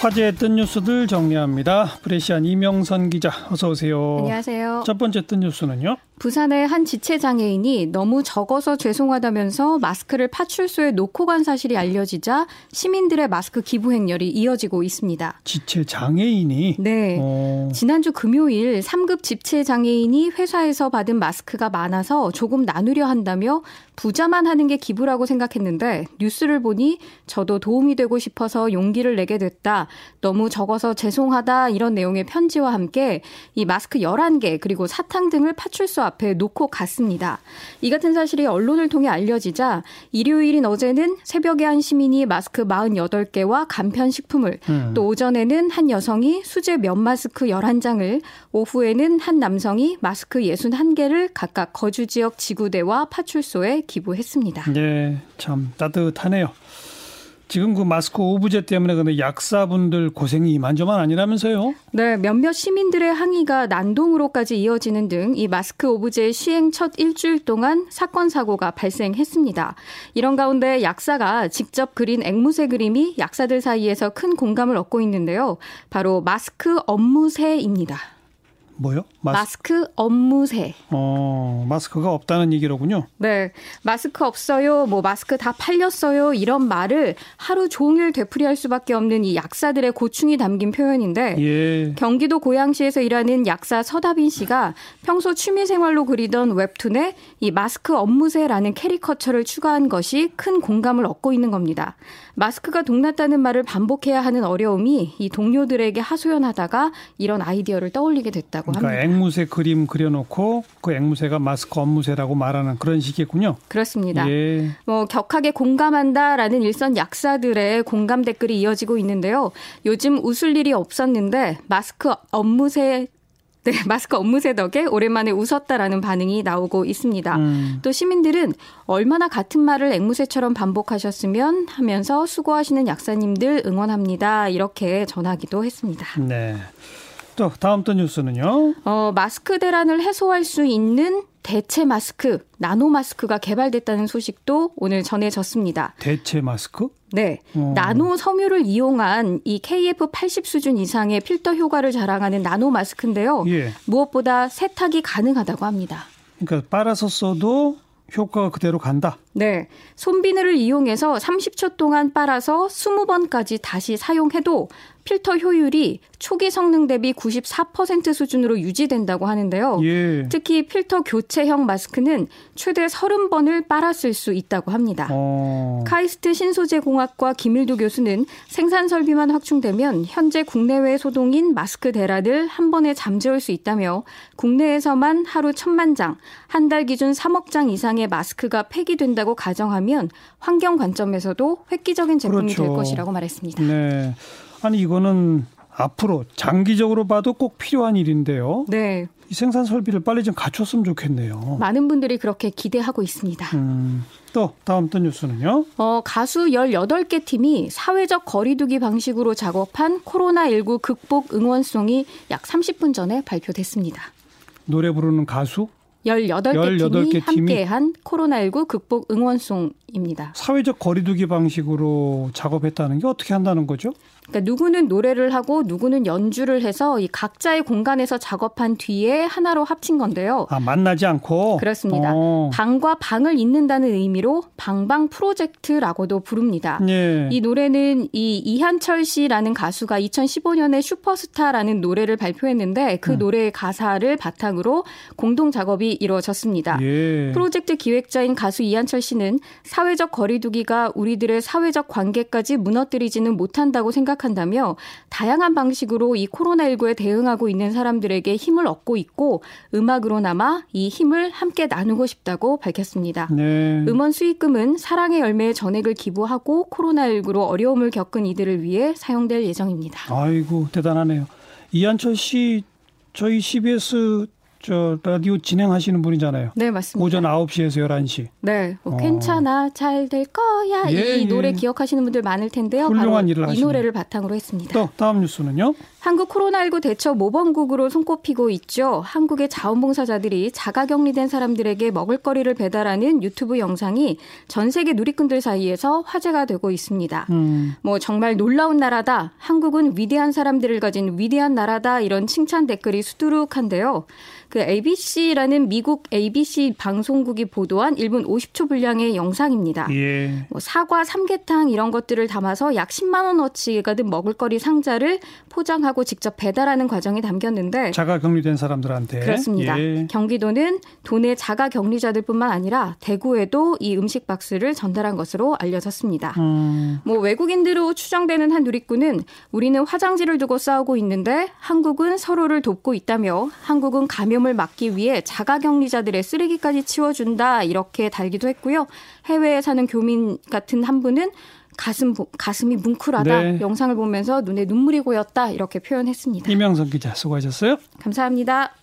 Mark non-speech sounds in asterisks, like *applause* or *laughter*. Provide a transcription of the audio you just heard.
화제의 뜬 뉴스들 정리합니다. 프레시안 이명선 기자 어서 오세요. 안녕하세요. 첫 번째 뜬 뉴스는요? 부산의 한 지체 장애인이 너무 적어서 죄송하다면서 마스크를 파출소에 놓고 간 사실이 알려지자 시민들의 마스크 기부 행렬이 이어지고 있습니다. 지체 장애인이 네. 어... 지난주 금요일 3급 지체 장애인이 회사에서 받은 마스크가 많아서 조금 나누려 한다며 부자만 하는 게 기부라고 생각했는데 뉴스를 보니 저도 도움이 되고 싶어서 용기를 내게 됐다. 너무 적어서 죄송하다 이런 내용의 편지와 함께 이 마스크 11개 그리고 사탕 등을 파출소 앞에 놓고 갔습니다. 이 같은 사실이 언론을 통해 알려지자 일요일인 어제는 새벽에 한 시민이 마스크 48개와 간편 식품을 음. 또 오전에는 한 여성이 수제 면 마스크 11장을 오후에는 한 남성이 마스크 61개를 각각 거주 지역 지구대와 파출소에 기부했습니다. 네, 참 따뜻하네요. 지금 그 마스크 오브제 때문에 근데 약사분들 고생이 이만저만 아니라면서요? 네, 몇몇 시민들의 항의가 난동으로까지 이어지는 등 이 마스크 오브제 시행 첫 일주일 동안 사건 사고가 발생했습니다. 이런 가운데 약사가 직접 그린 앵무새 그림이 약사들 사이에서 큰 공감을 얻고 있는데요. 바로 마스크 업무새입니다. 뭐요? 마스크, 마스크 없무새. 어, 마스크가 없다는 얘기로군요. 네. 마스크 없어요. 뭐 마스크 다 팔렸어요. 이런 말을 하루 종일 되풀이할 수밖에 없는 이 약사들의 고충이 담긴 표현인데 예. 경기도 고양시에서 일하는 약사 서다빈 씨가 평소 취미 생활로 그리던 웹툰에 이 마스크 없무새라는 캐리커처를 추가한 것이 큰 공감을 얻고 있는 겁니다. 마스크가 동났다는 말을 반복해야 하는 어려움이 이 동료들에게 하소연하다가 이런 아이디어를 떠올리게 됐다고 그러니까 합니다. 앵무새 그림 그려놓고 그 앵무새가 마스크 업무새라고 말하는 그런 식이군요. 그렇습니다. 예. 뭐 격하게 공감한다라는 일선 약사들의 공감 댓글이 이어지고 있는데요. 요즘 웃을 일이 없었는데 마스크 업무새 네, *laughs* 마스크 업무새 덕에 오랜만에 웃었다라는 반응이 나오고 있습니다. 음. 또 시민들은 얼마나 같은 말을 앵무새처럼 반복하셨으면 하면서 수고하시는 약사님들 응원합니다. 이렇게 전하기도 했습니다. 네. 또 다음 또 뉴스는요? 어, 마스크 대란을 해소할 수 있는 대체 마스크, 나노 마스크가 개발됐다는 소식도 오늘 전해졌습니다. 대체 마스크? 네. 어. 나노 섬유를 이용한 이 KF80 수준 이상의 필터 효과를 자랑하는 나노 마스크인데요. 예. 무엇보다 세탁이 가능하다고 합니다. 그러니까 빨아서 써도 효과가 그대로 간다. 네. 손비누를 이용해서 30초 동안 빨아서 20번까지 다시 사용해도 필터 효율이 초기 성능 대비 94% 수준으로 유지된다고 하는데요. 예. 특히 필터 교체형 마스크는 최대 30번을 빨았을 수 있다고 합니다. 어. 카이스트 신소재공학과 김일도 교수는 생산 설비만 확충되면 현재 국내외 소동인 마스크 대란을 한 번에 잠재울 수 있다며 국내에서만 하루 천만 장, 한 달 기준 3억 장 이상의 마스크가 폐기된다 고 가정하면 환경 관점에서도 획기적인 제품이 그렇죠. 될 것이라고 말했습니다. 네. 아니 이거는 앞으로 장기적으로 봐도 꼭 필요한 일인데요. 네. 이 생산 설비를 빨리 좀 갖췄으면 좋겠네요. 많은 분들이 그렇게 기대하고 있습니다. 음, 또 다음 또 뉴스는요? 어, 가수 18개 팀이 사회적 거리두기 방식으로 작업한 코로나19 극복 응원송이 약 30분 전에 발표됐습니다. 노래 부르는 가수? 18개, 18개 팀이 함께한 코로나19 극복 응원송 입니다. 사회적 거리두기 방식으로 작업했다는 게 어떻게 한다는 거죠? 그러니까 누구는 노래를 하고 누구는 연주를 해서 이 각자의 공간에서 작업한 뒤에 하나로 합친 건데요. 아 만나지 않고 그렇습니다. 오. 어. 방과 방을 잇는다는 의미로 방방 프로젝트라고도 부릅니다. 예. 이 노래는 이 이한철 씨라는 가수가 2015년에 슈퍼스타라는 노래를 발표했는데 그 음. 노래의 가사를 바탕으로 공동 작업이 이루어졌습니다. 예. 프로젝트 기획자인 가수 이한철 씨는 사회적 거리두기가 우리들의 사회적 관계까지 무너뜨리지는 못한다고 생각. 생각한다며 다양한 방식으로 이 코로나19에 대응하고 있는 사람들에게 힘을 얻고 있고 음악으로나마 이 힘을 함께 나누고 싶다고 밝혔습니다. 네. 음원 수익금은 사랑의 열매의 전액을 기부하고 코로나19로 어려움을 겪은 이들을 위해 사용될 예정입니다. 아이고 대단하네요. 이한철 씨 저희 CBS 저 라디오 진행하시는 분이잖아요. 네, 맞습니다. 오전 9시에서 11시. 네. 뭐 어. 괜찮아. 잘 될 거야. 예, 이 노래 예. 기억하시는 분들 많을 텐데요. 훌륭한 일을 이 하시네요. 노래를 바탕으로 했습니다. 또 다음 뉴스는요? 한국 코로나19 대처 모범국으로 손꼽히고 있죠. 한국의 자원봉사자들이 자가격리된 사람들에게 먹을거리를 배달하는 유튜브 영상이 전 세계 누리꾼들 사이에서 화제가 되고 있습니다. 음. 뭐 정말 놀라운 나라다. 한국은 위대한 사람들을 가진 위대한 나라다. 이런 칭찬 댓글이 수두룩한데요. 그 ABC라는 미국 ABC 방송국이 보도한 1분 50초 분량의 영상입니다. 예. 뭐 사과, 삼계탕 이런 것들을 담아서 약 10만 원어치가 든 먹을거리 상자를 포장하고 직접 배달하는 과정이 담겼는데 자가 격리된 사람들한테 그렇습니다. 예. 경기도는 도내 자가 격리자들뿐만 아니라 대구에도 이 음식 박스를 전달한 것으로 알려졌습니다. 음. 뭐 외국인들로 추정되는 한 누리꾼은 우리는 화장지를 두고 싸우고 있는데 한국은 서로를 돕고 있다며 한국은 감염 을 막기 위해 자가격리자들의 쓰레기까지 치워준다 이렇게 달기도 했고요. 해외에 사는 교민 같은 한 분은 가슴 보- 가슴이 뭉클하다 네. 영상을 보면서 눈에 눈물이 고였다 이렇게 표현했습니다. 이명선 기자 수고하셨어요. 감사합니다.